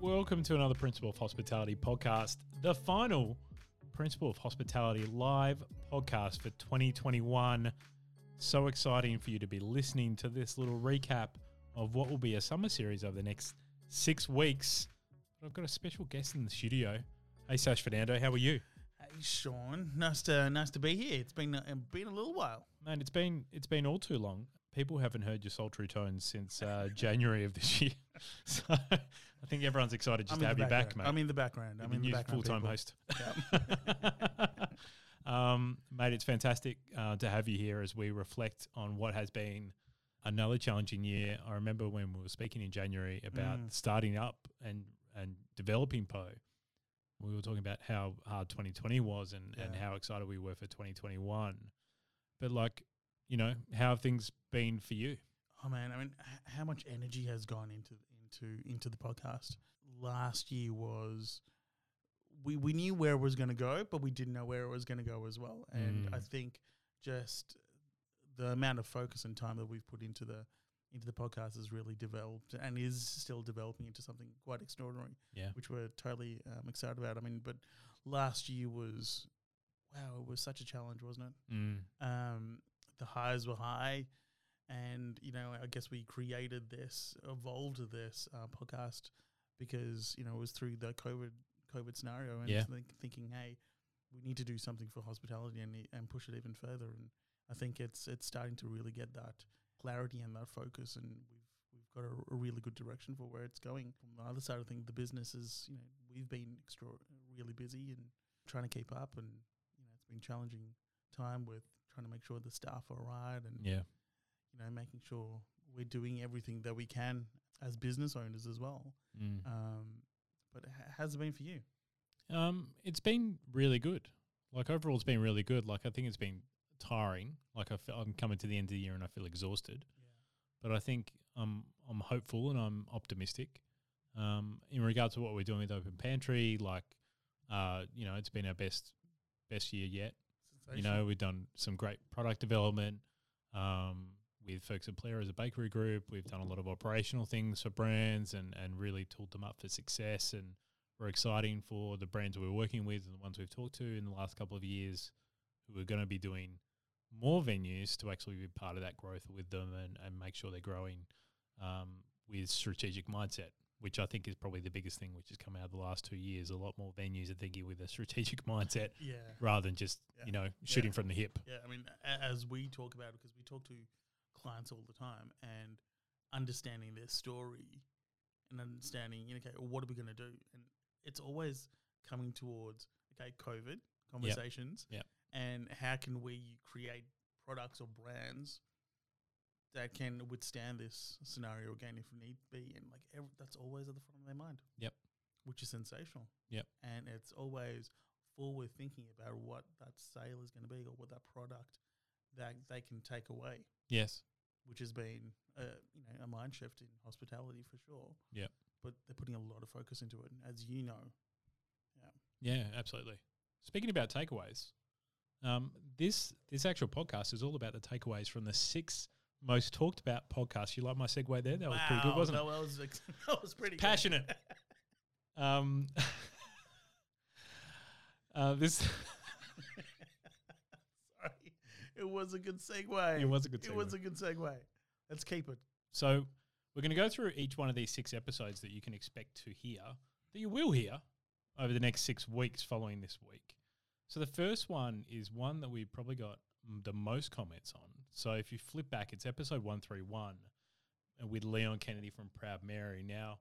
Welcome to another Principle of Hospitality podcast, the final Principle of Hospitality live podcast for 2021. So exciting for you to be listening to this little recap of what will be a summer series over the next six weeks. But I've got a special guest in the studio. Hey, Sash Fernando, how are you? Hey Shaun, nice to nice to be here. It's been a, been a little while. Man, it's been it's been all too long. People haven't heard your sultry tones since uh, January of this year, so I think everyone's excited just I'm to have you back, mate. I'm in the background. I'm Your in the background. full-time host. Yep. um, mate, it's fantastic uh, to have you here as we reflect on what has been another challenging year. I remember when we were speaking in January about Mm. starting up and and developing POH. We were talking about how hard 2020 was and, and how excited we were for 2021. But like, you know, how have things been for you? Oh man, I mean, h- how much energy has gone into into into the podcast? Last year was we we knew where it was going to go, but we didn't know where it was going to go as well. And I Mm. think just the amount of focus and time that we've put into the into the podcast has really developed and is still developing into something quite extraordinary. Yeah. which we're totally um, excited about. I mean, but last year was wow, it was such a challenge, wasn't it? Mm. Um, the highs were high, and you know, I guess we created this, evolved this uh, podcast because you know it was through the COVID COVID scenario, and Yeah. think, thinking, hey, we need to do something for hospitality and i- and push it even further. And I think it's it's starting to really get that clarity and that focus, and we've we've got a, a really good direction for where it's going. From the other side of things, the business is you know we've been extra really busy and trying to keep up, and you know it's been challenging time with trying to make sure the staff are right and Yeah. You know making sure we're doing everything that we can as business owners as well. Mm. Um, but h- how's it been for you? Um, it's been really good. Like overall, it's been really good. Like I think it's been tiring. Like I fe- I'm coming to the end of the year and I feel exhausted. But I think I'm I'm hopeful and I'm optimistic. Um, in regards to what we're doing with Open Pantry, like, uh, you know, it's been our best best year yet. You know, we've done some great product development um, with folks at Player as a bakery group. We've done a lot of operational things for brands and, and really tooled them up for success. And we're exciting for the brands we're working with and the ones we've talked to in the last couple of years who are going to be doing more venues to actually be part of that growth with them and, and make sure they're growing um, with strategic mindset. Which I think is probably the biggest thing which has come out of the last two years. A lot more venues are thinking with a strategic mindset yeah, rather than just Yeah. you know shooting Yeah. from the hip. yeah. I mean, as we talk about because we talk to clients all the time, and understanding their story and understanding, you know, okay, what are we going to do? And it's always coming towards okay, COVID conversations, Yep. and how can we create products or brands that can withstand this scenario again if need be, and like ev- that's always at the front of their mind. Yep. which is sensational. Yep. and it's always forward thinking about what that sale is going to be or what that product that they can take away, Yes. which has been a, you know a mind shift in hospitality for sure. Yep. but they're putting a lot of focus into it, as you know, Yeah, Yeah, absolutely. Speaking about takeaways, um, this this actual podcast is all about the takeaways from the six most talked about podcasts. You like my segue there? That was pretty good, wasn't that it? Was that was pretty good. Passionate. Um, uh, this it was a good segue. it was a good. It was segue. a good segue. Let's keep it. So we're going to go through each one of these six episodes that you can expect to hear, that you will hear over the next six weeks following this week. So the first one is one that we probably got the most comments on. So if you flip back, it's episode 131 uh, with Leon Kennedy from Proud Mary. Now,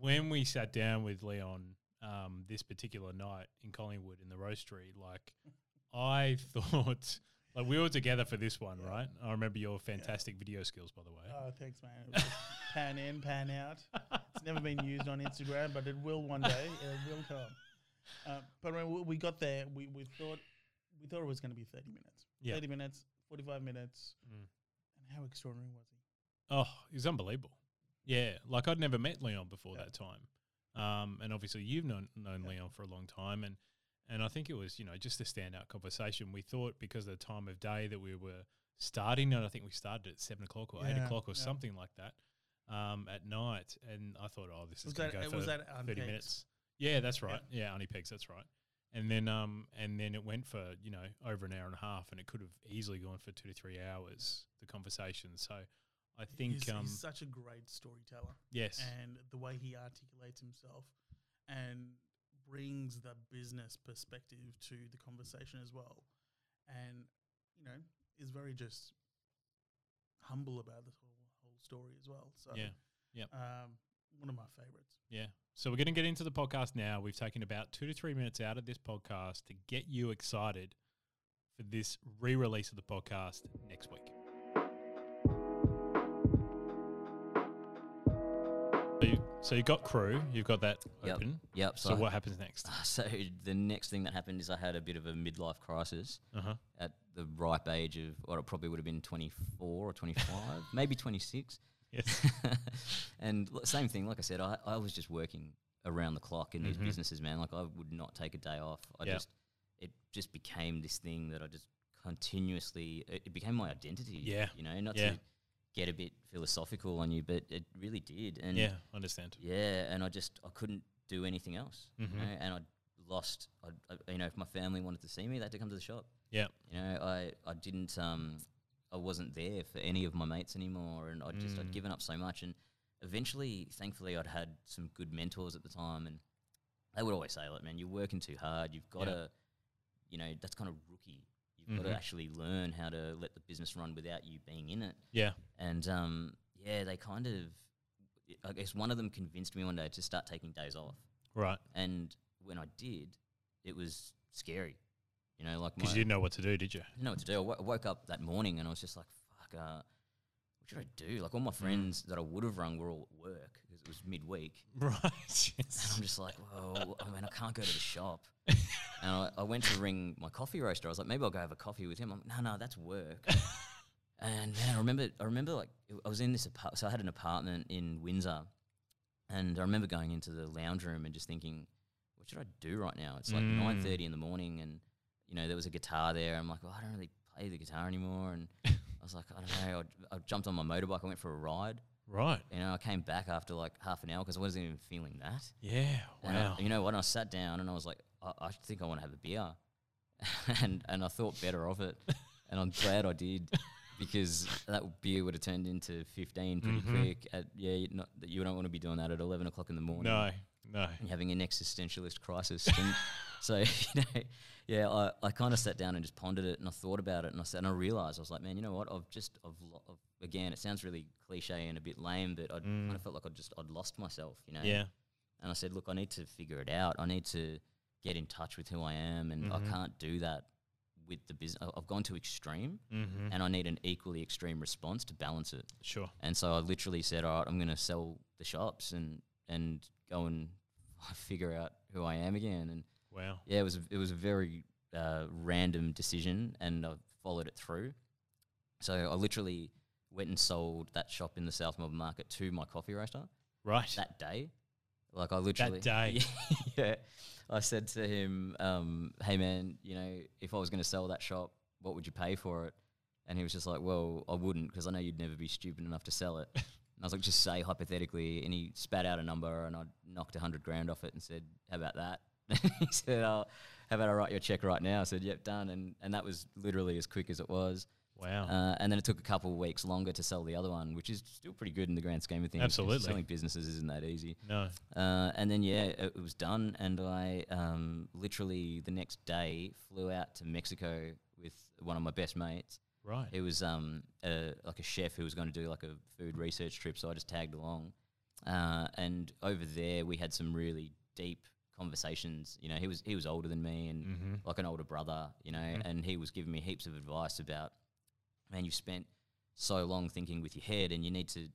when we sat down with Leon um, this particular night in Collingwood in the roastery, like I thought, like we were together for this one, right? I remember your fantastic video skills, by the way. Oh, thanks, man. It was just pan in, pan out. It's never been used on Instagram, but it will one day. It will come. Uh, but when we- we got there, we, we thought we thought it was going to be thirty minutes. Yeah. Thirty minutes, forty-five minutes, Mm. and how extraordinary was he? Oh, he's unbelievable. Yeah, like I'd never met Leon before that time, um, and obviously you've known known. Leon for a long time, and and I think it was you know just a standout conversation. We thought because of the time of day that we were starting, and I think we started at seven o'clock or eight o'clock or yeah. something like that. um, at night, and I thought, oh, this Was is going to go was for that thirty unpegged? minutes. Yeah, that's right. Yeah, Arnie Pegs, that's right. And then um and then it went for you know over an hour and a half, and it could have easily gone for two to three hours. The conversation. So I think he's, um he's such a great storyteller, yes, and the way he articulates himself and brings the business perspective to the conversation as well, and you know is very just humble about the whole whole story as well. So yeah, Yep. um, one of my favorites. yeah. So we're going to get into the podcast now. We've taken about two to three minutes out of this podcast to get you excited for this re-release of the podcast next week. So, you, so you've got crew, you've got that Yep. open. Yep. So, So, what happens next? so the next thing that happened is I had a bit of a midlife crisis Uh huh. at the ripe age of what it probably would have been 24 or 25, maybe 26. Yes. and same thing, like I said, I, I was just working around the clock in these Mhm. businesses, man. Like I would not take a day off. I Yep. just, it just became this thing that I just continuously, it, it became my identity. Yeah. You know, not Yeah. to get a bit philosophical on you, but it really did. And yeah, I understand. yeah, and I just I couldn't do anything else, Mhm. you know, and I lost. I, I, you know, if my family wanted to see me, they had to come to the shop. Yeah. You know, I I didn't um I wasn't there for any of my mates anymore, and I just Mm. I'd given up so much, and eventually, thankfully, I'd had some good mentors at the time, and they would always say, like, man, you're working too hard. You've got to, you know, that's kind of rookie. You've got Mhm. to actually learn how to let the business run without you being in it. Yeah. And um, yeah, they kind of, I guess one of them convinced me one day to start taking days off. Right. And when I did, it was scary. You know, like Because you didn't know what to do, did you? I didn't know what to do. I woke up that morning and I was just like, fuck, uh, what should I do? Like all my friends that I would have rung were all at work because it was midweek. Right. And. I'm just like, well, I mean, I can't go to the shop. and I, I went to ring my coffee roaster. I was like, maybe I'll go have a coffee with him. I'm like, no, no, that's work. and man, I remember, I remember like I was in this apart- so I had an apartment in Windsor, and I remember going into the lounge room and just thinking, what should I do right now? It's like Mm. nine thirty in the morning, and you know there was a guitar there. I'm like, well, I don't really play the guitar anymore, and I was like, I don't know. I, I jumped on my motorbike. I went for a ride. right. You know, I came back after like half an hour because I wasn't even feeling that. Yeah. And I- Wow. you know what? I sat down and I was like, I, I think I want to have a beer, and and I thought better of it, and I'm glad I did because that beer would have turned into 15 pretty Mhm. quick. At yeah, you, not, that you don't want to be doing that at 11 o'clock in the morning. no. No. And having an existentialist crisis. and so you know, yeah, I, I kind of sat down and just pondered it, and I thought about it, and I said, and I realized I was like, man, you know what? I've just, I've, lo- I've again, it sounds really cliche and a bit lame, but I Mm. kind of felt like I just, I'd lost myself, you know. Yeah. And I said, look, I need to figure it out. I need to get in touch with who I am, and Mhm. I can't do that with the business. I've gone too extreme, Mm-hmm. and I need an equally extreme response to balance it. Sure. And so I literally said, all right, I'm going to sell the shops and and go and figure out who I am again. And Wow. yeah, it was a, it was a very uh, random decision, and I followed it through. So I literally went and sold that shop in the South Melbourne market to my coffee roaster Right. that day. Like I literally that day? yeah. I said to him, um, "Hey man, you know, if I was going to sell that shop, what would you pay for it?" And he was just like, "Well, I wouldn't because I know you'd never be stupid enough to sell it." and I was like, "Just say hypothetically," and he spat out a number, and I knocked a hundred grand off it and said, "How about that?" he said, oh, "How about I write your check right now?" I said, "Yep, done." And and that was literally as quick as it was. Wow. Uh, and then it took a couple of weeks longer to sell the other one, which is still pretty good in the grand scheme of things. Absolutely. selling businesses isn't that easy. no. Uh, and then yeah, it, it was done, and I um, literally the next day flew out to Mexico with one of my best mates. Right. He was um, a, like a chef who was going to do like a food research trip, so I just tagged along. Uh, and over there, we had some really deep conversations. You know, he was he was older than me, and Mm-hmm. like an older brother, you know, Mhm. and he was giving me heaps of advice about, man, you've spent so long thinking with your head, and you need to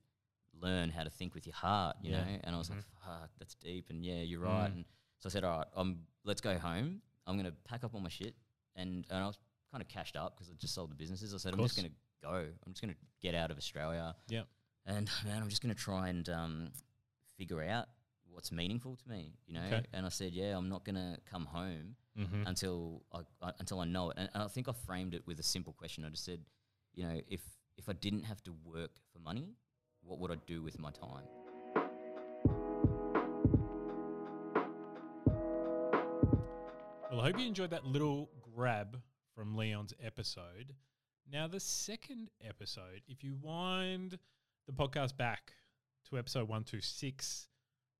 learn how to think with your heart, you Yeah. know. And I was Mhm. like, fuck, that's deep, and yeah, you're right. Mm. And so I said, all right, um, let's go home. I'm gonna pack up all my shit, and and I was kind of cashed up because I just sold the businesses. I said, I'm just gonna go. I'm just gonna get out of Australia. Yep. And man, I'm just gonna try and um, figure out what's meaningful to me, you know. Okay. And I said, yeah, I'm not gonna come home Mm-hmm. until I, I until I know it. And, and I think I framed it with a simple question. I just said, you know, if if I didn't have to work for money, what would I do with my time? Well, I hope you enjoyed that little grab from Leon's episode. Now, the second episode, if you wind the podcast back to episode 126,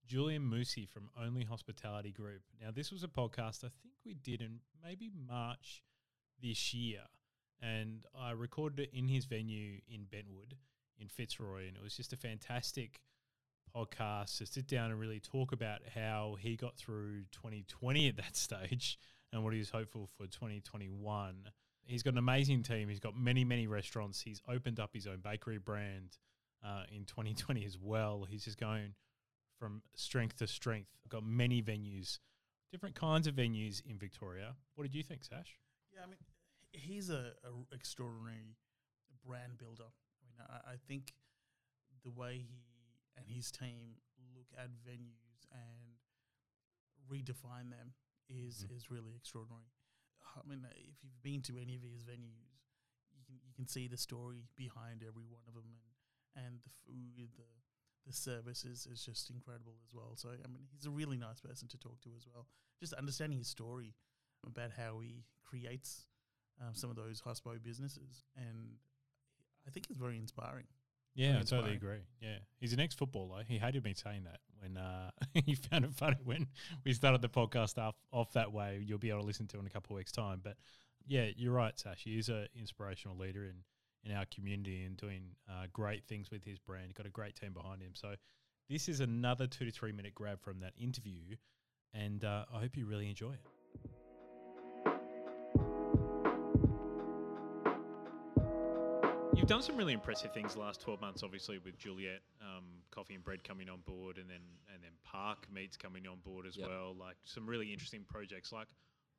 Julien Moussi from Only Hospitality Group. Now, this was a podcast I think we did in maybe March this year, and I recorded it in his venue in Bentwood in Fitzroy, and it was just a fantastic podcast to sit down and really talk about how he got through 2020 at that stage and what he was hopeful for 2021. He's got an amazing team. He's got many, many restaurants. He's opened up his own bakery brand uh, in 2020 as well. He's just going from strength to strength. Got many venues, different kinds of venues in Victoria. What did you think, Sash? Yeah, I mean, he's a, a extraordinary brand builder. I mean, I, I think the way he and his team look at venues and redefine them is Mhm. is really extraordinary. I mean, uh, if you've been to any of his venues, you can you can see the story behind every one of them, and and the food, the the service is, is just incredible as well. So I mean, he's a really nice person to talk to as well. Just understanding his story about how he creates um, some of those hospo businesses, and I think it's very inspiring. Yeah, I totally agree. Yeah, he's an ex-footballer. He hated me saying that when uh, he found it funny when we started the podcast off off that way. You'll be able to listen to it in a couple of weeks' time. But yeah, you're right, Sash. He is an inspirational leader in in our community and doing uh, great things with his brand. He's got a great team behind him. So this is another two to three minute grab from that interview, and uh, I hope you really enjoy it. Done some really impressive things the last 12 months, obviously, with Juliet um, Coffee and Bread coming on board, and then and then Park Meats coming on board as Yep. well. Like some really interesting projects. Like,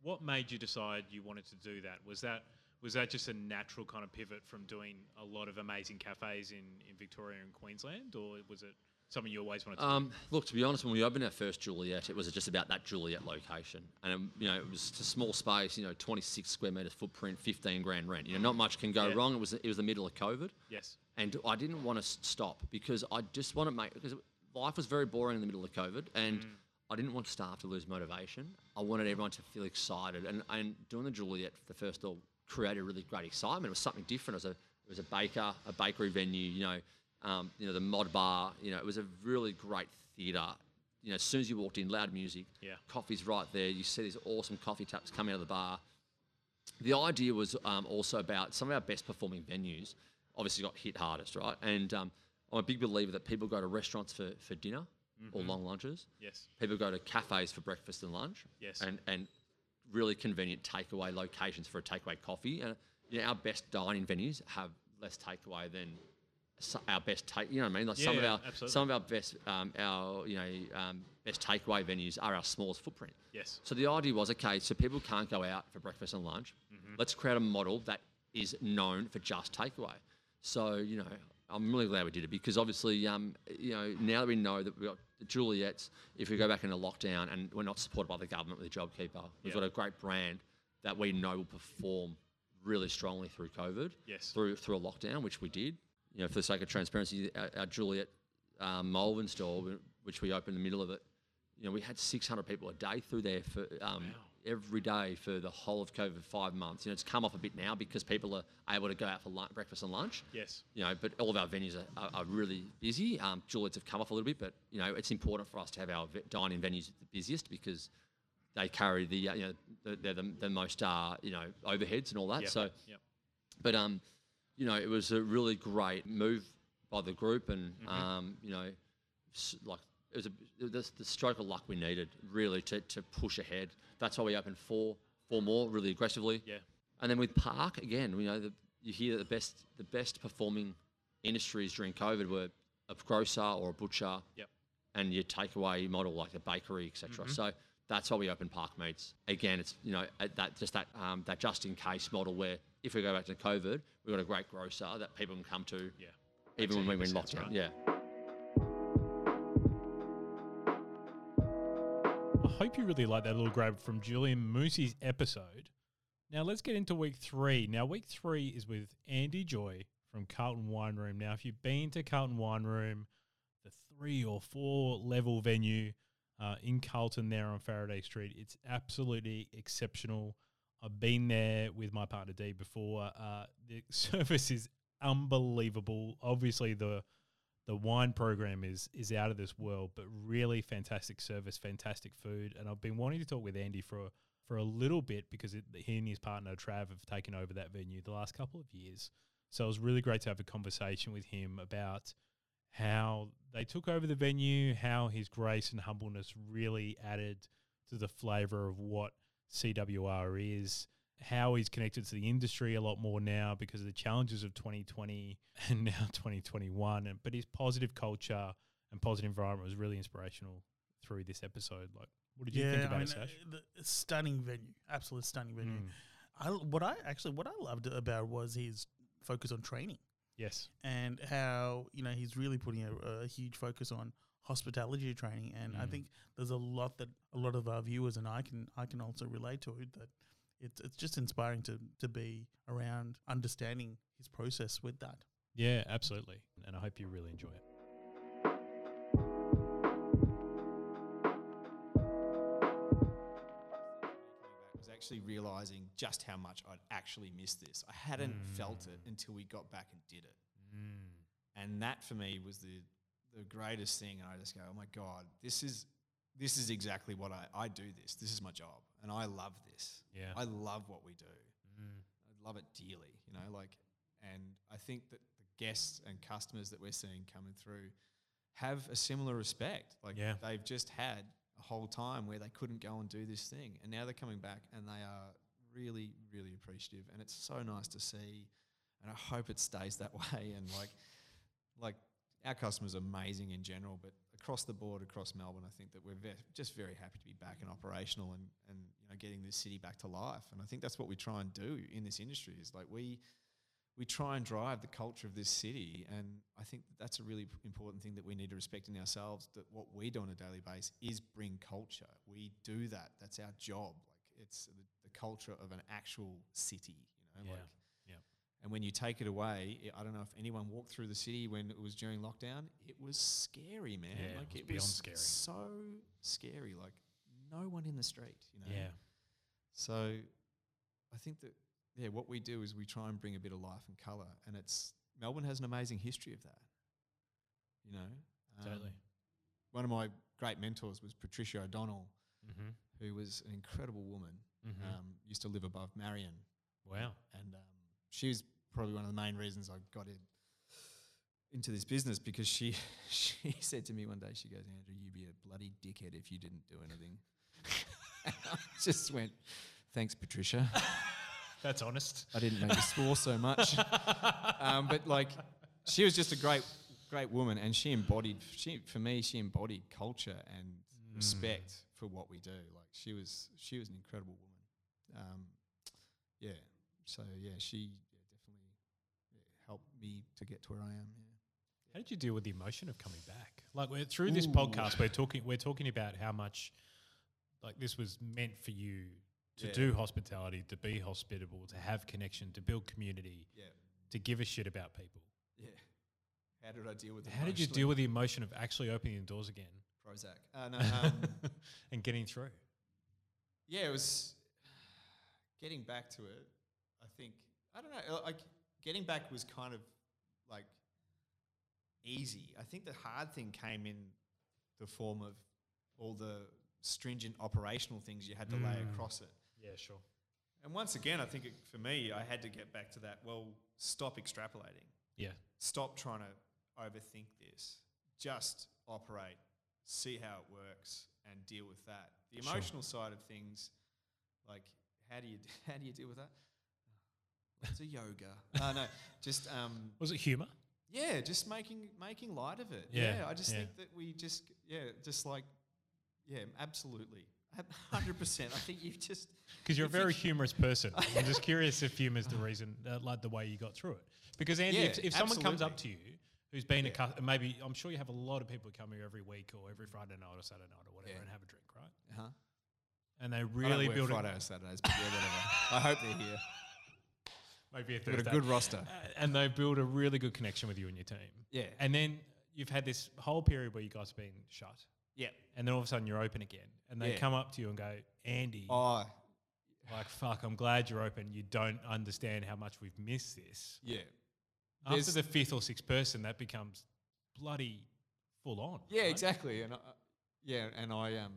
what made you decide you wanted to do that? Was that was that just a natural kind of pivot from doing a lot of amazing cafes in, in Victoria and Queensland, or was it something you always wanted to Um, look, to be honest, when we opened our first Juliet, it was just about that Juliet location, and um, you know it was a small space, you know, 26 square meters footprint, 15 grand rent. You know, not much can go Yeah. wrong. It was it was the middle of COVID. Yes. and I didn't want to stop because I just want to make because life was very boring in the middle of COVID, and Mm. I didn't want staff to lose motivation. I wanted everyone to feel excited, and and doing the Juliet for the first store created really great excitement. It was something different. It was a it was a baker, a bakery venue. You know, um, you know the mod bar. You know, it was a really great theatre. You know, as soon as you walked in, loud music. Yeah. Coffee's right there. You see these awesome coffee taps coming out of the bar. The idea was um, also about some of our best performing venues. Obviously, got hit hardest, right? And um, I'm a big believer that people go to restaurants for, for dinner or long lunches. Yes. People go to cafes for breakfast and lunch. Yes. And and really convenient takeaway locations for a takeaway coffee. And you know, our best dining venues have less takeaway than our best take. You know what I mean? Like some of our absolutely. some of our best um, our you know um, best takeaway venues are our smallest footprint. Yes. So the idea was okay, so people can't go out for breakfast and lunch. Mm-hmm. Let's create a model that is known for just takeaway. So you know, I'm really glad we did it because obviously, um, you know, now that we know that we've got the Juliet's, if we go back into lockdown and we're not supported by the government with the JobKeeper, we've Yeah. got a great brand that we know will perform really strongly through COVID, Yes. through through a lockdown, which we did. You know, for the sake of transparency, our, our Juliet um, Malvern store, which we opened in the middle of it, you know, we had 600 people a day through there for um, every day for the whole of COVID five months. You know, it's come off a bit now because people are able to go out for lunch, breakfast and lunch. Yes. You know, but all of our venues are, are, are really busy. Um, Juliet's have come off a little bit, but you know, it's important for us to have our dining venues the busiest because they carry the uh, you know the, they're the, the most uh, you know overheads and all that. Yep. So Yep. but um, you know, it was a really great move by the group, and Mm-hmm. um, you know, like it was a, was the stroke of luck we needed really to, to push ahead. That's why we opened four four more really aggressively. Yeah. And then with Park again, you know, the, you hear that the best the best performing industries during COVID were a grocer or a butcher, Yep. and your takeaway model like a bakery, etc. Mm-hmm. So that's why we open Park Meats. Again, it's you know that just that um, that just in case model where if we go back to COVID, we've got a great grocer that people can come to Yeah. even when we're in lockdown. right. Yeah. I hope you really like that little grab from Julien Moussi's episode. Now let's get into week three. Now week three is with Andy Joy from Carlton Wine Room. Now, if you've been to Carlton Wine Room, the three or four level venue uh, in Carlton there on Faraday Street, it's absolutely exceptional. I've been there with my partner D before. Uh, the service is unbelievable. Obviously, the the wine program is is out of this world, but really fantastic service, fantastic food. And I've been wanting to talk with Andy for for a little bit because it, he and his partner Trav have taken over that venue the last couple of years. So it was really great to have a conversation with him about how they took over the venue, how his grace and humbleness really added to the flavour of what CWR is, how he's connected to the industry a lot more now because of the challenges of 2020 and now 2021. And, but his positive culture and positive environment was really inspirational through this episode. Like, what did you think about I it, mean, Sash? uh, the stunning venue, absolute stunning venue. Mm, I what I actually what I loved about was his focus on training yes. and how you know he's really putting a, a huge focus on hospitality training. And I Mm. think there's a lot that a lot of our viewers and I can I can also relate to it that it's it's just inspiring to to be around understanding his process with that. Yeah, absolutely. And I hope you really enjoy it. Actually realizing just how much I'd actually missed this. I hadn't felt it Mm. until we got back and did it. And that for me was the the greatest thing. And I just go, oh my God, this is this is exactly what I, I do this. This is my job. And I love this. Yeah. I love what we do. Mm. I love it dearly, you know, like and I think that the guests and customers that we're seeing coming through have a similar respect. Like Yeah. they've just had whole time where they couldn't go and do this thing. And now they're coming back and they are really, really appreciative. And it's so nice to see. And I hope it stays that way. And like like our customers are amazing in general, but across the board, across Melbourne, I think that we're ve- just very happy to be back and operational and, and you know getting this city back to life. And I think that's what we try and do in this industry is like we we try and drive the culture of this city, and I think that's a really important thing that we need to respect in ourselves. That what we do on a daily basis is bring culture. We do that. That's our job. Like it's the, the culture of an actual city. You know, Yeah. like Yeah. and when you take it away, i I don't know if anyone walked through the city when it was during lockdown. It was scary, man. Yeah, it like was it beyond was scary. so scary. Like no one in the street, you know. Yeah. So I think that yeah, what we do is we try and bring a bit of life and colour, and it's Melbourne has an amazing history of that. You know, Totally. Um, one of my great mentors was Patricia O'Donnell, Mm-hmm. who was an incredible woman. Mm-hmm. Um, used to live above Marion, wow. and um, she was probably one of the main reasons I got in, into this business because she she said to me one day, she goes, Andrew, you'd be a bloody dickhead if you didn't do anything. and I just went, thanks, Patricia. That's honest. I didn't know you swore so much. um, but like, she was just a great, great woman, and she embodied. She for me, she embodied culture and respect for what we do. Like, she was, she was an incredible woman. Um, yeah. So yeah, she yeah, definitely helped me to get to where I am. Yeah. How did you deal with the emotion of coming back? Like we're, through this Ooh. podcast, we're talking we're talking about how much like this was meant for you to Yeah. do hospitality, to be hospitable, to have connection, to build community, Yeah. to give a shit about people. Yeah. How did I deal with? it How did you deal with the emotion of actually opening the doors again Prozac? Uh, no, um, and getting through? yeah, it was getting back to it. I think I don't know. Like getting back was kind of like easy. I think the hard thing came in the form of all the stringent operational things you had to lay Mm. across it. Yeah, sure. And once again, I think it, for me, I had to get back to that. Well, stop extrapolating. Yeah. Stop trying to overthink this. Just operate, see how it works, and deal with that. The Sure. emotional side of things, like how do you how do you deal with that? Lots of yoga. Uh, no, just um, Was it humor? yeah, just making making light of it. Yeah, Yeah, I just yeah. think that we just yeah, just like yeah, absolutely, hundred percent. I think you've just Because you're a if very humorous person. I'm just curious if humor is the reason, uh, like the way you got through it. Because Andy, if, Yeah, if someone comes up to you who's been a Yeah. cu- maybe I'm sure you have a lot of people come here every week or every Friday night or Saturday night or whatever Yeah. and have a drink, right? uh-huh. And they I really build Friday it. or Saturdays, but yeah, whatever. I hope they're here. maybe a We've got a good roster. Uh, and they build a really good connection with you and your team. Yeah. And then you've had this whole period where you guys have been shut, yeah. and then all of a sudden you're open again, and they Yeah. come up to you and go, Andy, Oh, like fuck, I'm glad you're open. You don't understand how much we've missed this. yeah. After There's- the fifth or sixth person, that becomes bloody full on. Yeah, right? exactly. And I, yeah, and I um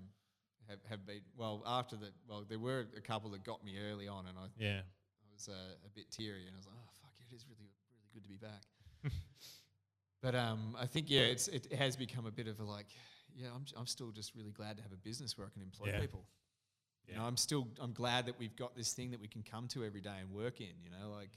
have, have been well after the well there were a couple that got me early on, and I, Yeah. I was uh, a bit teary, and I was like, oh fuck, it is really really good to be back. but um, I think yeah, it's it has become a bit of a like yeah, I'm I'm still just really glad to have a business where I can employ Yeah. people. You know, I'm still I'm glad that we've got this thing that we can come to every day and work in. You know, like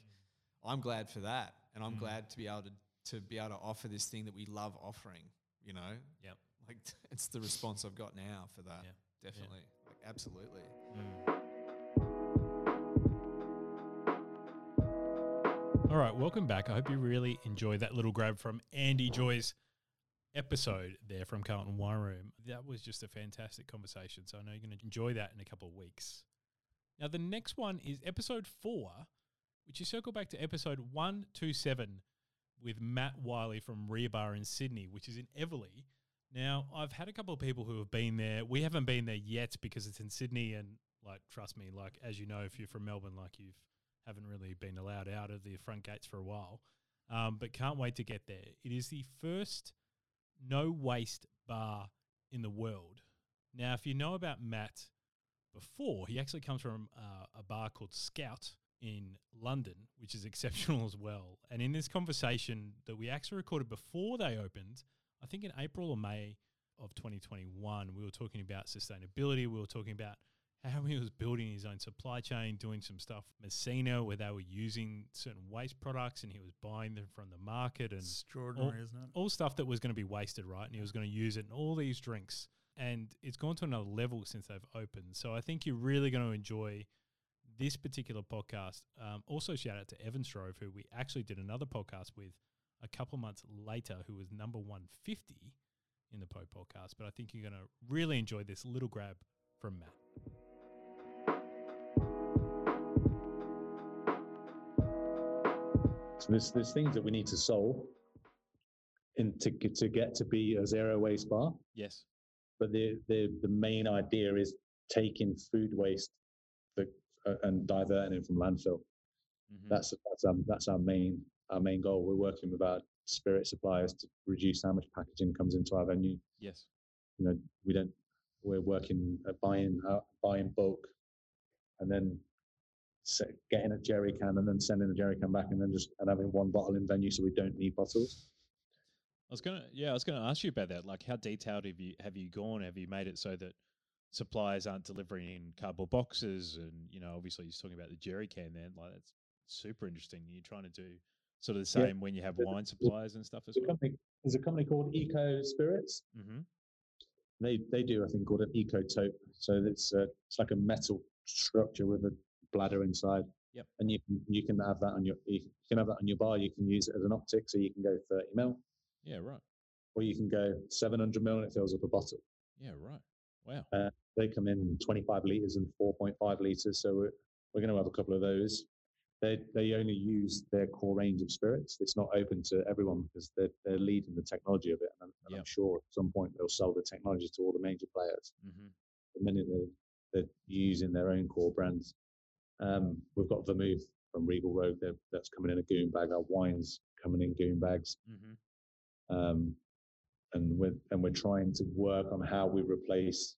I'm glad for that, and I'm Mm. glad to be able to to be able to offer this thing that we love offering. You know, Yep. like it's the response I've got now for that. Yeah. Definitely, like, absolutely. All right, welcome back. I hope you really enjoyed that little grab from Andy Joy's episode there from Carlton Wine Room. That was just a fantastic conversation. So I know you're going to enjoy that in a couple of weeks. Now, the next one is episode four, which is circle back to episode 127 with Matt Whiley from Rebar in Sydney, which is in Eveleigh. Now, I've had a couple of people who have been there. We haven't been there yet because it's in Sydney, and like, trust me, like as you know, if you're from Melbourne, like you've haven't really been allowed out of the front gates for a while. Um, but can't wait to get there. It is the first no waste bar in the world. Now, if you know about Matt before, he actually comes from uh, a bar called Scout in London, which is exceptional as well. And in this conversation that we actually recorded before they opened, I think in April or May of 2021, we were talking about sustainability. We were talking about how he was building his own supply chain, doing some stuff Messina where they were using certain waste products and he was buying them from the market and Extraordinary, isn't it? all stuff that was going to be wasted, right? And he was going to use it in all these drinks. And it's gone to another level since they've opened. So I think you're really going to enjoy this particular podcast. Um, also, shout out to Evan Stroeve, who we actually did another podcast with a couple months later, who was number 150 in the POH podcast. But I think you're going to really enjoy this little grab from Matt. So there's there's things that we need to solve in to get to get to be a zero waste bar. Yes. But the the the main idea is taking food waste the, uh, and diverting it from landfill. Mm-hmm. That's that's our, that's our main our main goal. We're working with our spirit suppliers to reduce how much packaging comes into our venue. Yes. You know, we don't. We're working at buying uh, buying bulk, and then se- getting a jerry can and then sending the jerry can back, and then just and having one bottle in venue, so we don't need bottles. I was gonna, yeah, I was gonna ask you about that. Like, how detailed have you have you gone? Have you made it so that suppliers aren't delivering in cardboard boxes? And you know, obviously, you're talking about the jerry can. Then, like, that's super interesting. You're trying to do sort of the Yeah. same when you have wine suppliers and stuff as There's a well. company, there's a company called Eco Spirits. Mm-hmm. They they do a thing called an eco tote. So it's uh, it's like a metal structure with a bladder inside. Yep. And you can you can have that on your you can have that on your bar. You can use it as an optic, so you can go 30 mil, Yeah, right. or you can go 700 mil and it fills up a bottle. Yeah, right. Wow. They come in 25 liters and 4.5 liters. So we're, we're going to have a couple of those. They they only use their core range of spirits. It's not open to everyone because they're they're leading the technology of it, and, I'm, and I'm sure at some point they'll sell the technology to all the major players. Mm-hmm. the minute they're, using their own core brands. Um, we've got Vermouth from Regal Rogue that, that's coming in a goon bag. Our wines coming in goon bags, Mm-hmm. um, and we're and we're trying to work on how we replace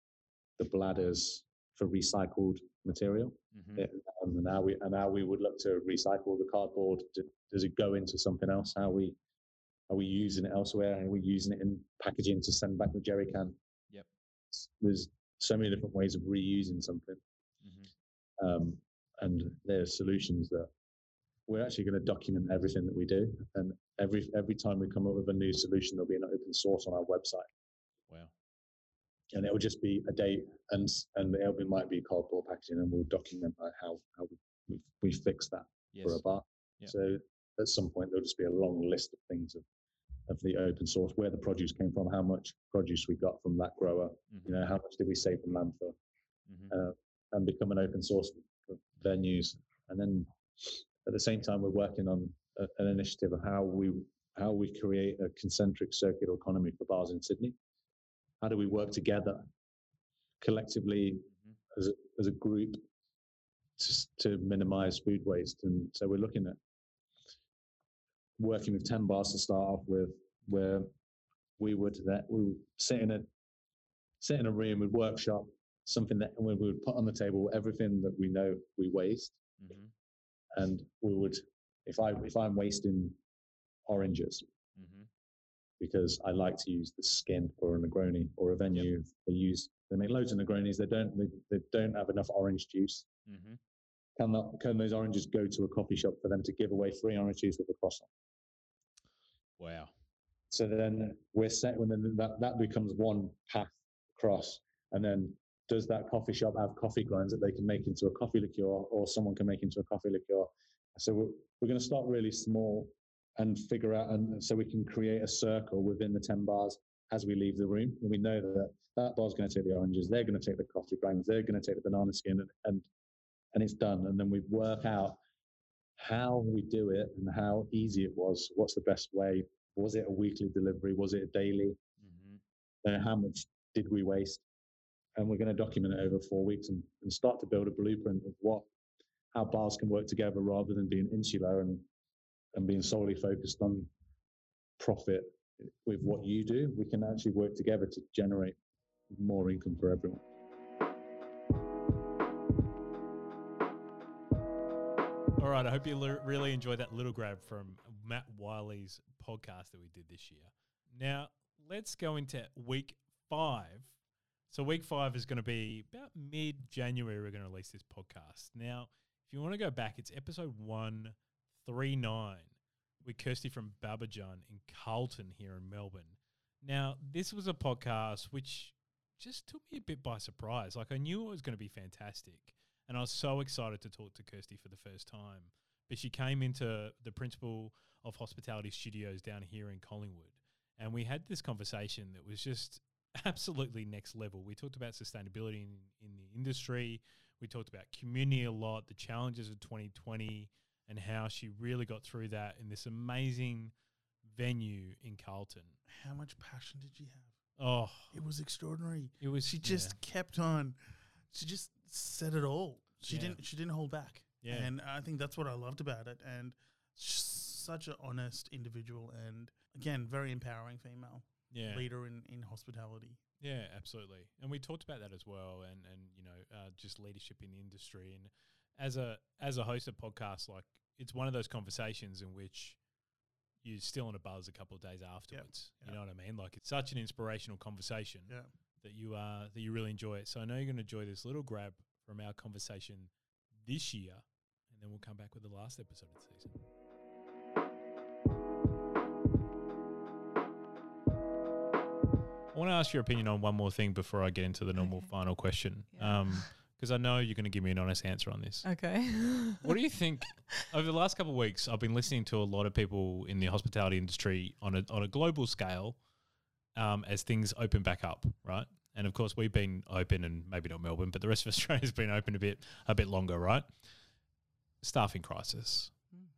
the bladders for recycled material. Mm-hmm. Um, and how we and how we would look to recycle the cardboard. Do- Does it go into something else? How we are we using it elsewhere? Are we using it in packaging to send back the jerry can? Yep. There's so many different ways of reusing something, Mm-hmm. um, and there's solutions that we're actually going to document everything that we do. And every every time we come up with a new solution, there'll be an open source on our website, Wow. and it will just be a date and and it'll be might be cardboard packaging, and we'll document like how how we we, we fix that Yes. for a bar. Yeah. So at some point there'll just be a long list of things of, of the open source, where the produce came from, how much produce we got from that grower, Mm-hmm. you know, how much did we save from landfill, Mm-hmm. and become an open source venues. And then at the same time, we're working on a, an initiative of how we how we create a concentric circular economy for bars in Sydney. How do we work together collectively as a, as a group to, to minimize food waste? And so we're looking at working with 10 bars to start off with, where we would that we would sit in a sit in a room with workshop something that we would put on the table everything that we know we waste Mm-hmm. and we would if i if i'm wasting oranges Mm-hmm. because i like to use the skin for a negroni or a venue they use they make loads of negronis they don't they, they don't have enough orange juice Mm-hmm. can, that, can those oranges go to a coffee shop for them to give away free orange juice with a croissant Wow. So then we're set, and then that, that becomes one path across. And then does that coffee shop have coffee grinds that they can make into a coffee liqueur or someone can make into a coffee liqueur? So we're, we're going to start really small and figure out, and so we can create a circle within the 10 bars as we leave the room. And we know that that bar's going to take the oranges, they're going to take the coffee grinds, they're going to take the banana skin, and, and, and it's done. And then we work out how we do it and how easy it was. What's the best way? Was it a weekly delivery? Was it a daily? Mm-hmm. Uh, how much did we waste? And we're going to document it over four weeks and, and start to build a blueprint of what how bars can work together rather than being insular and and being solely focused on profit with what you do. We can actually work together to generate more income for everyone. Right, I hope you le- really enjoyed that little grab from Matt Whiley's podcast that we did this year. Now, let's go into week five. So, week five is going to be about mid January. We're going to release this podcast. Now, if you want to go back, it's episode 139 with Kirsty from Babajan in Carlton here in Melbourne. Now, this was a podcast which just took me a bit by surprise. Like, I knew it was going to be fantastic. And I was so excited to talk to Kirsty for the first time. But she came into the Principle of Hospitality studios down here in Collingwood. And we had this conversation that was just absolutely next level. We talked about sustainability in, in the industry. We talked about community a lot, the challenges of 2020, and how she really got through that in this amazing venue in Carlton. How much passion did she have? Oh, It was extraordinary. it was She just kept on. She just said it all. She Yeah. didn't. She didn't hold back. Yeah. And I think that's what I loved about it. And she's such an honest individual, and again, very empowering female yeah, leader in in hospitality. Yeah, absolutely. And we talked about that as well, and and you know, uh, just leadership in the industry. And as a as a host of podcasts, like it's one of those conversations in which you're still in a buzz a couple of days afterwards. You know what I mean? Like it's such an inspirational conversation Yeah. That you uh that you really enjoy it. So I know you're going to enjoy this little grab from our conversation this year, and then we'll come back with the last episode of the season. I want to ask your opinion on one more thing before I get into the normal Okay. final question. Yeah. Um, because I know you're going to give me an honest answer on this. Okay. What do you think? Over the last couple of weeks, I've been listening to a lot of people in the hospitality industry on a on a global scale, um, as things open back up, right? And of course, we've been open, and maybe not Melbourne, but the rest of Australia's been open a bit a bit longer, right? Staffing crisis.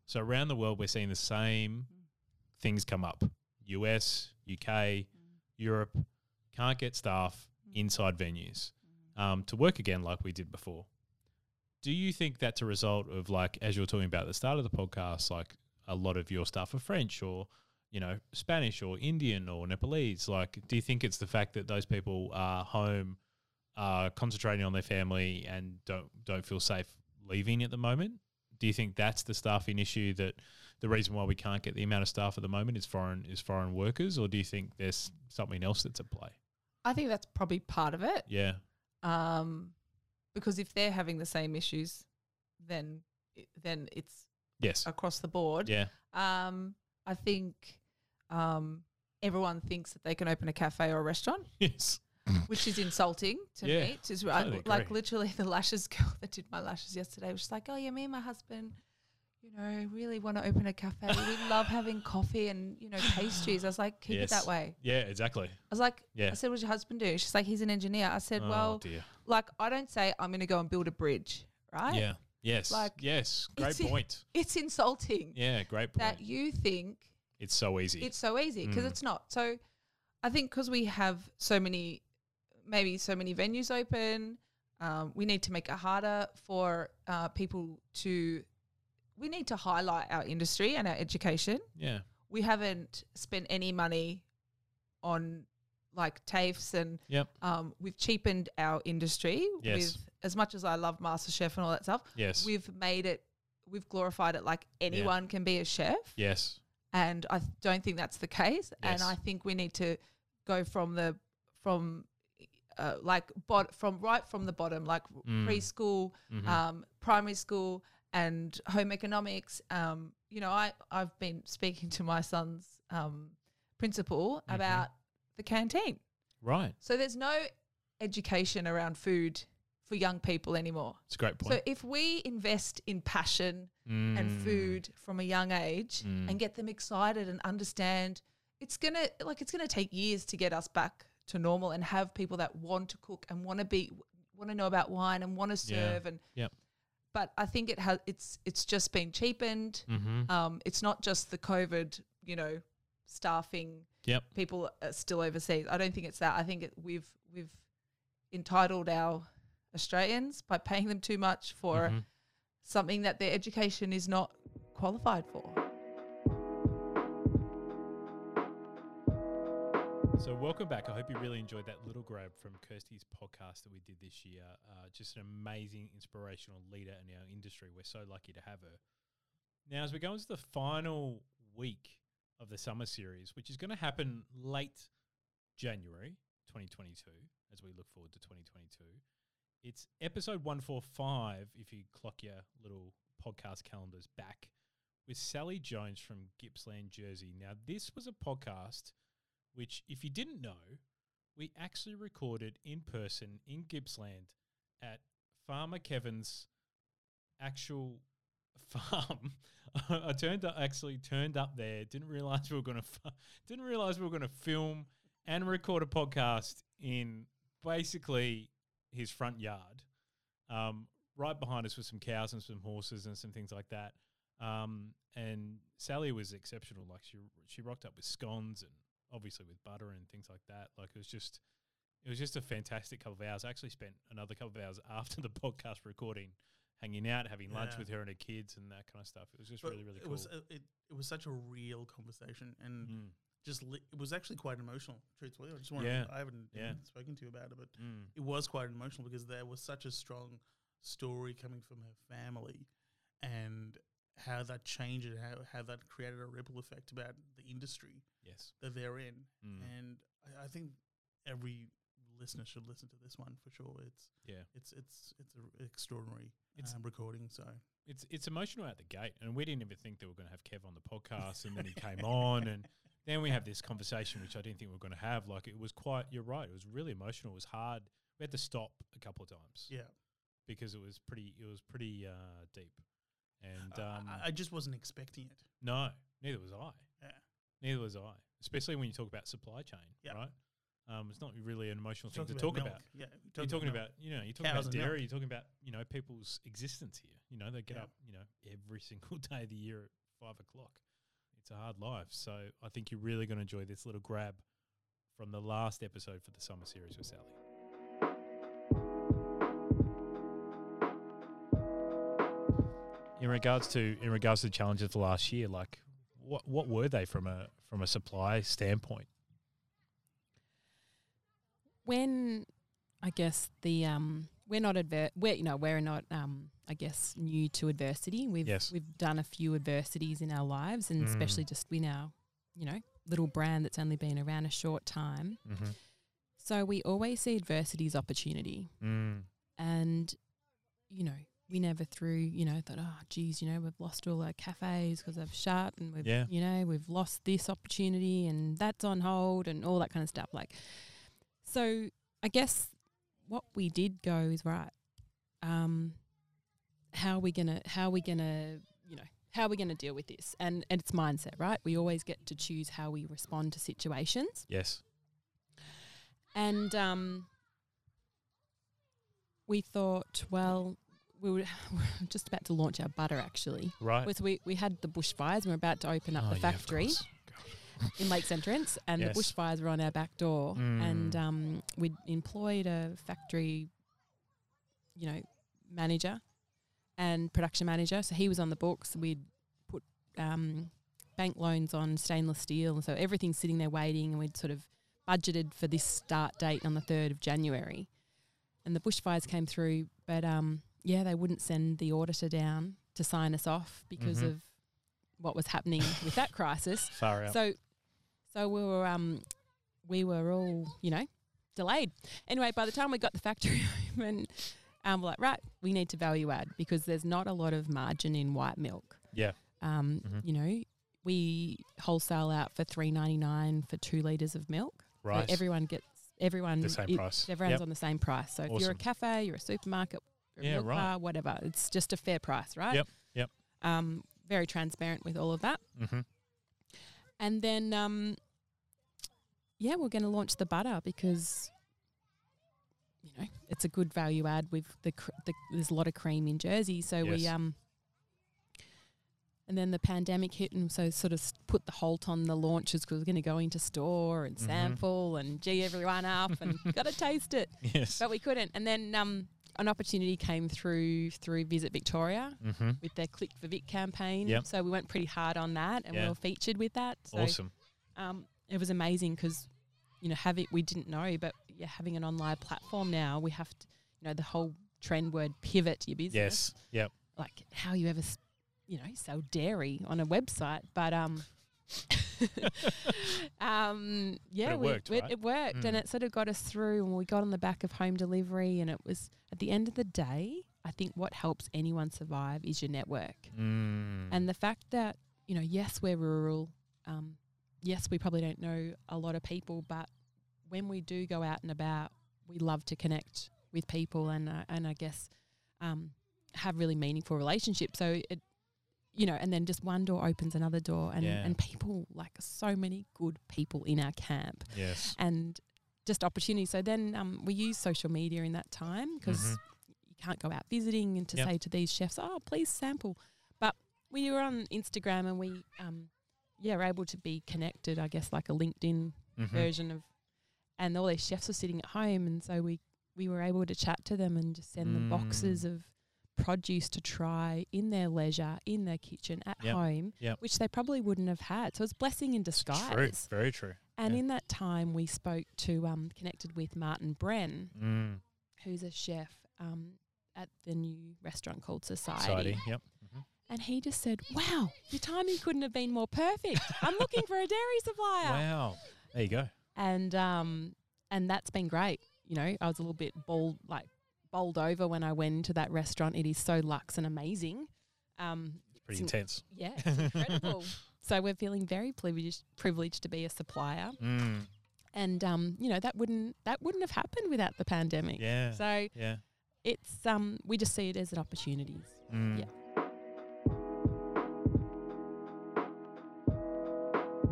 So around the world, we're seeing the same things come up: US, UK, Europe can't get staff inside venues um, to work again like we did before. Do you think that's a result of like, as you were talking about at the start of the podcast, like a lot of your staff are French or, you know, Spanish or Indian or Nepalese? Like, do you think it's the fact that those people are home, are concentrating on their family and don't don't feel safe leaving at the moment? Do you think that's the staffing issue that the reason why we can't get the amount of staff at the moment is foreign is foreign workers, or do you think there's something else that's at play? I think that's probably part of it. Yeah, Um, because if they're having the same issues, then then it's yes, across the board. yeah, Um, I think um, everyone thinks that they can open a cafe or a restaurant, yes, which is insulting to Yeah, me. Just totally like agree. literally the lashes girl that did my lashes yesterday was just like, oh yeah, me and my husband, you know, really want to open a cafe. we love having coffee and you know pastries. I was like, keep it Yes. that way. yeah, exactly. I was like, Yeah. I said, what's your husband do? She's like, he's an engineer. I said, oh well, dear. like I don't say I'm going to go and build a bridge, right? Yeah, Yes. Like, yes. Great it's point. It's insulting Yeah. Great point. that you think it's so easy. it's so easy because Mm. it's not. So I think because we have so many, maybe so many venues open, um, we need to make it harder for uh, people to. We need to highlight our industry and our education. yeah. We haven't spent any money on like TAFEs and Yep. um, we've cheapened our industry Yes. with as much as I love MasterChef and all that stuff. Yes. We've made it, we've glorified it like anyone can be a chef yes. And I don't think that's the case. And I think we need to go from the from uh, like bot from right from the bottom, like Mm. preschool, Mhm. um, primary school, and home economics. Um, you know, I I've been speaking to my son's um, principal Mhm. about the canteen. Right. So there's no education around food for young people anymore. It's a great point. So if we invest in passion and Mm. food from a young age Mm. and get them excited and understand it's gonna like it's gonna take years to get us back to normal and have people that want to cook and want to be want to know about wine and want to Yeah. serve and Yep. but I think it has it's it's just been cheapened. Mhm. Um, it's not just the COVID, you know, staffing Yep. people are still overseas. I don't think it's that. I think it, we've we've entitled our Australians by paying them too much for Mhm. something that their education is not qualified for. So welcome back. I hope you really enjoyed that little grab from Kirsty's podcast that we did this year. Uh, just an amazing, inspirational leader in our industry. We're so lucky to have her. Now, as we go into the final week of the summer series, which is going to happen late January 2022, as we look forward to 2022, it's episode 145, if you clock your little podcast calendars back, with Sallie Jones from Gippsland, Jersey. Now, this was a podcast which, if you didn't know, we actually recorded in person in Gippsland at Farmer Kevin's actual farm. I turned up, actually turned up there. Didn't realize we were to didn't realize we were going to film and record a podcast in basically his front yard. Um, right behind us were some cows and some horses and some things like that. Um, and Sallie was exceptional. Like she she rocked up with scones and obviously with butter and things like that. Like it was just it was just a fantastic couple of hours. I actually spent another couple of hours after the podcast recording, hanging out, having lunch Yeah. with her and her kids and that kind of stuff. It was just But really really it cool. was uh, it, it was such a real conversation and Mm, just li- it was actually quite emotional. Truthfully, I just want Yeah. I haven't Yeah. spoken to you about it, but mm, it was quite emotional because there was such a strong story coming from her family and how that changed it, how, how that created a ripple effect about the industry yes. that they're in. Mm, And I, I think every listener should listen to this one for sure. It's yeah. it's it's it's an extraordinary It's- um, recording. So It's it's emotional out the gate, and we didn't even think that we were going to have Kev on the podcast, and then he came on, and then we have this conversation, which I didn't think we were going to have. Like it was quite. You're right. It was really emotional. It was hard. We had to stop a couple of times yeah, because it was pretty. It was pretty uh, deep, and I- um, I, I just wasn't expecting it. no, neither was I. Yeah. Neither was I. Especially when you talk about supply chain, Yeah. right? Um, it's not really an emotional thing to talk milk. about. Yeah, You're talking about, you know, you're talking Cows about and milk. dairy. You're talking about, you know, people's existence here. You know, they get Yeah. up, you know, every single day of the year at five o'clock. It's a hard life. So I think you're really going to enjoy this little grab from the last episode for the summer series with Sallie. In regards to in regards to the challenges for last year, like what what were they from a from a supply standpoint? when I guess the um we're not adver- we're you know we're not um I guess new to adversity. We've Yes. we've done a few adversities in our lives, and Mm. especially just in our you know little brand that's only been around a short time. Mm-hmm. So we always see adversity as opportunity, Mm. and you know we never threw you know thought oh geez you know we've lost all our cafes because they've shut and we've Yeah. you know we've lost this opportunity and that's on hold and all that kind of stuff like so i guess what we did go is right um how are we gonna how are we gonna you know how are we gonna deal with this and, and it's mindset right we always get to choose how we respond to situations Yes. and um, we thought, well, we were, we were just about to launch our butter actually. Right. Was we, we had the bushfires and we are about to open up Oh, the yeah, factory course. in Lakes Entrance, and Yes. the bushfires were on our back door, and Mm. um, we'd employed a factory, you know, manager and production manager. So he was on the books. We'd put um, bank loans on stainless steel, and so everything's sitting there waiting. And we'd sort of budgeted for this start date on the third of January, and the bushfires came through. But um, yeah, they wouldn't send the auditor down to sign us off because Mhm. of what was happening with that crisis. Far out. So, so we were um, we were all you know delayed. Anyway, by the time we got the factory open, um, we're like, right, we need to value add because there's not a lot of margin in white milk. yeah. Um, Mhm. you know, we wholesale out for three ninety nine for two liters of milk. So Right. everyone gets everyone The same it- price. Everyone's Yep. on the same price. So if you're a cafe, you're a supermarket, you're a Yeah, milk right. bar, whatever, it's just a fair price, right? Yep, yep. Um, very transparent with all of that. Mm-hmm. And then, um, yeah, we're going to launch the butter because, you know, it's a good value add. We've the, cr- the there's a lot of cream in Jersey, so we um. And then the pandemic hit, and so sort of put the halt on the launches because we're going to go into store and Mhm. sample and gee everyone up and got to taste it, Yes. but we couldn't. And then um, an opportunity came through through Visit Victoria Mm-hmm. with their Click for Vic campaign. Yep. So we went pretty hard on that, and Yeah. we were featured with that. So Awesome. um, it was amazing because you know have it we didn't know, but yeah, having an online platform now, we have to you know the whole trend word pivot your business. Yes. Yep. Like how you ever you know sell dairy on a website, but um. um, yeah, it we- worked, we- right? it worked, and Mm. it sort of got us through. And we got on the back of home delivery, and it was at the end of the day, I think what helps anyone survive is your network. Mm. And the fact that, you know, yes, we're rural. Um, yes, we probably don't know a lot of people, but when we do go out and about, we love to connect with people and, uh, and I guess um, have really meaningful relationships. So it, you know, and then just one door opens another door, and, Yeah. and people like so many good people in our camp, yes. and just opportunity. So then um, we use social media in that time because Mhm. you can't go out visiting and to Yep. say to these chefs, oh, please sample. But we were on Instagram and we, um, yeah, were able to be connected, I guess, like a LinkedIn Mhm. version of, and all these chefs were sitting at home. And so we, we were able to chat to them and just send them boxes Mm. of produce to try in their leisure, in their kitchen, at Yep. home, Yep. which they probably wouldn't have had. So it's blessing in It's True. disguise. Very true. And Yeah. in that time, we spoke to, um, connected with Martin Benn, Mm. who's a chef um, at the new restaurant called Society. Society. Yep. Mhm. And he just said, Wow, your timing couldn't have been more perfect. I'm looking for a dairy supplier. Wow. There you go. And um, and that's been great. You know, I was a little bit bowled like bowled over when I went into that restaurant. It is so luxe and amazing. Um, It's pretty It's in- intense. yeah, it's incredible. so we're feeling very privileged privileged to be a supplier. Mm. And um, you know, that wouldn't that wouldn't have happened without the pandemic. Yeah. So yeah. it's um we just see it as an opportunity. Mm. Yeah.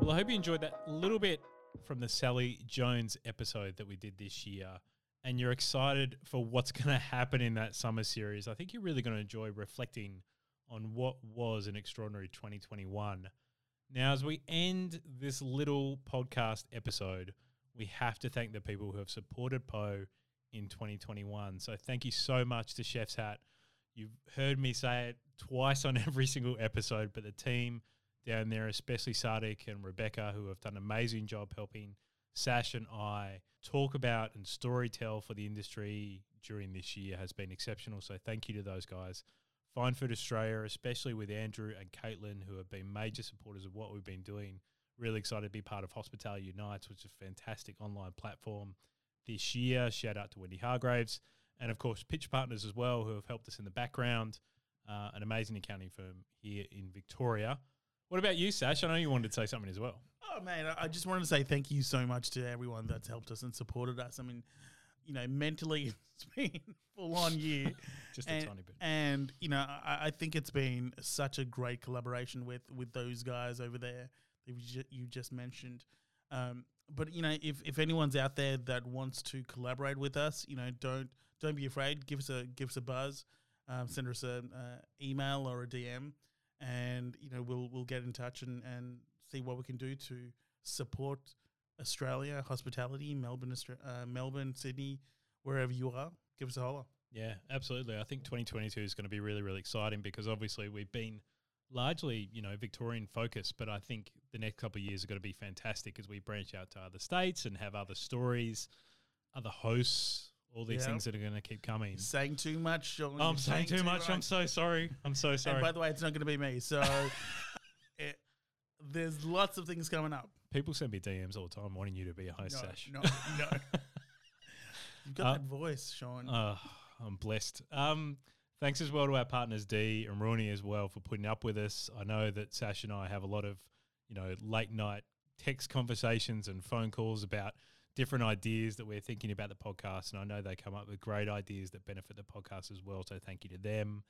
Well, I hope you enjoyed that little bit from the Sallie Jones episode that we did this year. And you're excited for what's going to happen in that summer series. I think you're really going to enjoy reflecting on what was an extraordinary 2021. Now, as we end this little podcast episode, we have to thank the people who have supported POH in 2021. So, thank you so much to Chef's Hat. You've heard me say it twice on every single episode, but the team down there, especially Sardik and Rebecca, who have done an amazing job helping Sash and I talk about and storytell for the industry during this year has been exceptional. So thank you to those guys. Fine Food Australia, especially with Andrew and Caitlin, who have been major supporters of what we've been doing. Really excited to be part of Hospitality Unites, which is a fantastic online platform this year. Shout out to Wendy Hargraves. And of course, Pitcher Partners as well, who have helped us in the background. Uh, an amazing accounting firm here in Victoria. What about you, Sash? I know you wanted to say something as well. Oh man, I- just wanted to say thank you so much to everyone that's helped us and supported us. I mean, you know, mentally it's been full on year, Just a and, tiny bit. and you know, I, I think it's been such a great collaboration with with those guys over there that you, you just mentioned. Um, but you know, if if anyone's out there that wants to collaborate with us, you know, don't don't be afraid. Give us a give us a buzz. um, send us an uh, email or a DM, and you know we'll we'll get in touch and and see what we can do to support Australia hospitality, Melbourne, uh, Melbourne, Sydney, wherever you are. Give us a holler. Yeah, absolutely. I think 2022 is going to be really, really exciting because obviously we've been largely, you know, Victorian focused, but I think the next couple of years are going to be fantastic as we branch out to other states and have other stories, other hosts, all these Yeah. things that are going to keep coming. Saying too much. Shaun, I'm you're saying too much. I'm so sorry. I'm so And sorry. by the way, it's not going to be me. So it, there's lots of things coming up. People send me DMs all the time wanting you to be a host, no, Sash. no, no. You've got Uh, that voice, Shaun. Uh, I'm blessed. Um, thanks as well to our partners D and Rooney as well for putting up with us. I know that Sash and I have a lot of, you know, late night text conversations and phone calls about different ideas that we're thinking about the podcast, and I know they come up with great ideas that benefit the podcast as well. So thank you to them.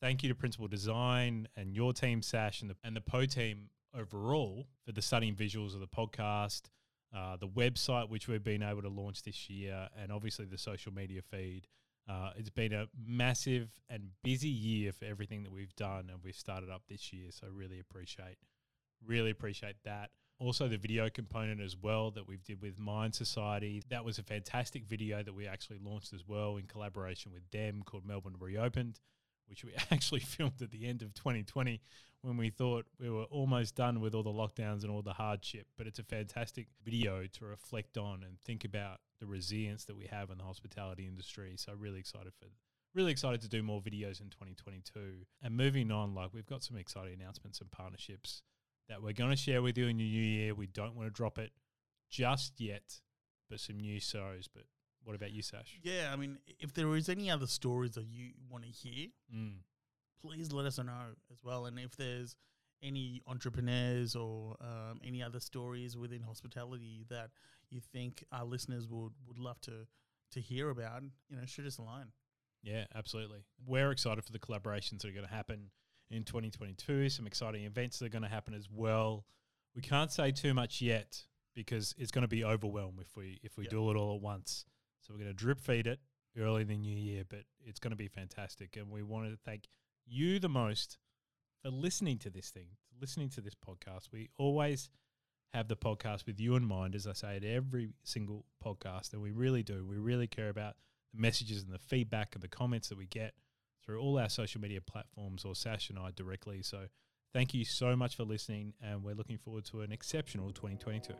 Thank you to Principal Design and your team, Sash, and the and the POH team overall for the stunning visuals of the podcast, uh, the website which we've been able to launch this year, and obviously the social media feed. Uh, it's been a massive and busy year for everything that we've done, and we've started up this year. So really appreciate, really appreciate that. Also, the video component as well that we've did with Mind Society. That was a fantastic video that we actually launched as well in collaboration with them called Melbourne Reopened, which we actually filmed at the end of 2020 when we thought we were almost done with all the lockdowns and all the hardship. But it's a fantastic video to reflect on and think about the resilience that we have in the hospitality industry. So really excited for really excited to do more videos in 2022. And moving on, like we've got some exciting announcements and partnerships that we're going to share with you in the new year. We don't want to drop it just yet, but some new shows. But what about you, Sash? yeah, I mean, if there is any other stories that you want to hear, Mm. please let us know as well. And if there's any entrepreneurs or um, any other stories within hospitality that you think our listeners would, would love to to hear about, you know, shoot us a line. Yeah, absolutely. We're excited for the collaborations that are going to happen in 2022. Some exciting events that are going to happen as well. We can't say too much yet because it's going to be overwhelmed if we if we Yeah. do it all at once. So we're going to drip feed it early in the new year, but it's going to be fantastic. And we wanted to thank you the most for listening to this thing, listening to this podcast. We always have the podcast with you in mind, as I say at every single podcast, and we really do. We really care about the messages and the feedback and the comments that we get through all our social media platforms or Sash and I directly. So thank you so much for listening, and we're looking forward to an exceptional 2022.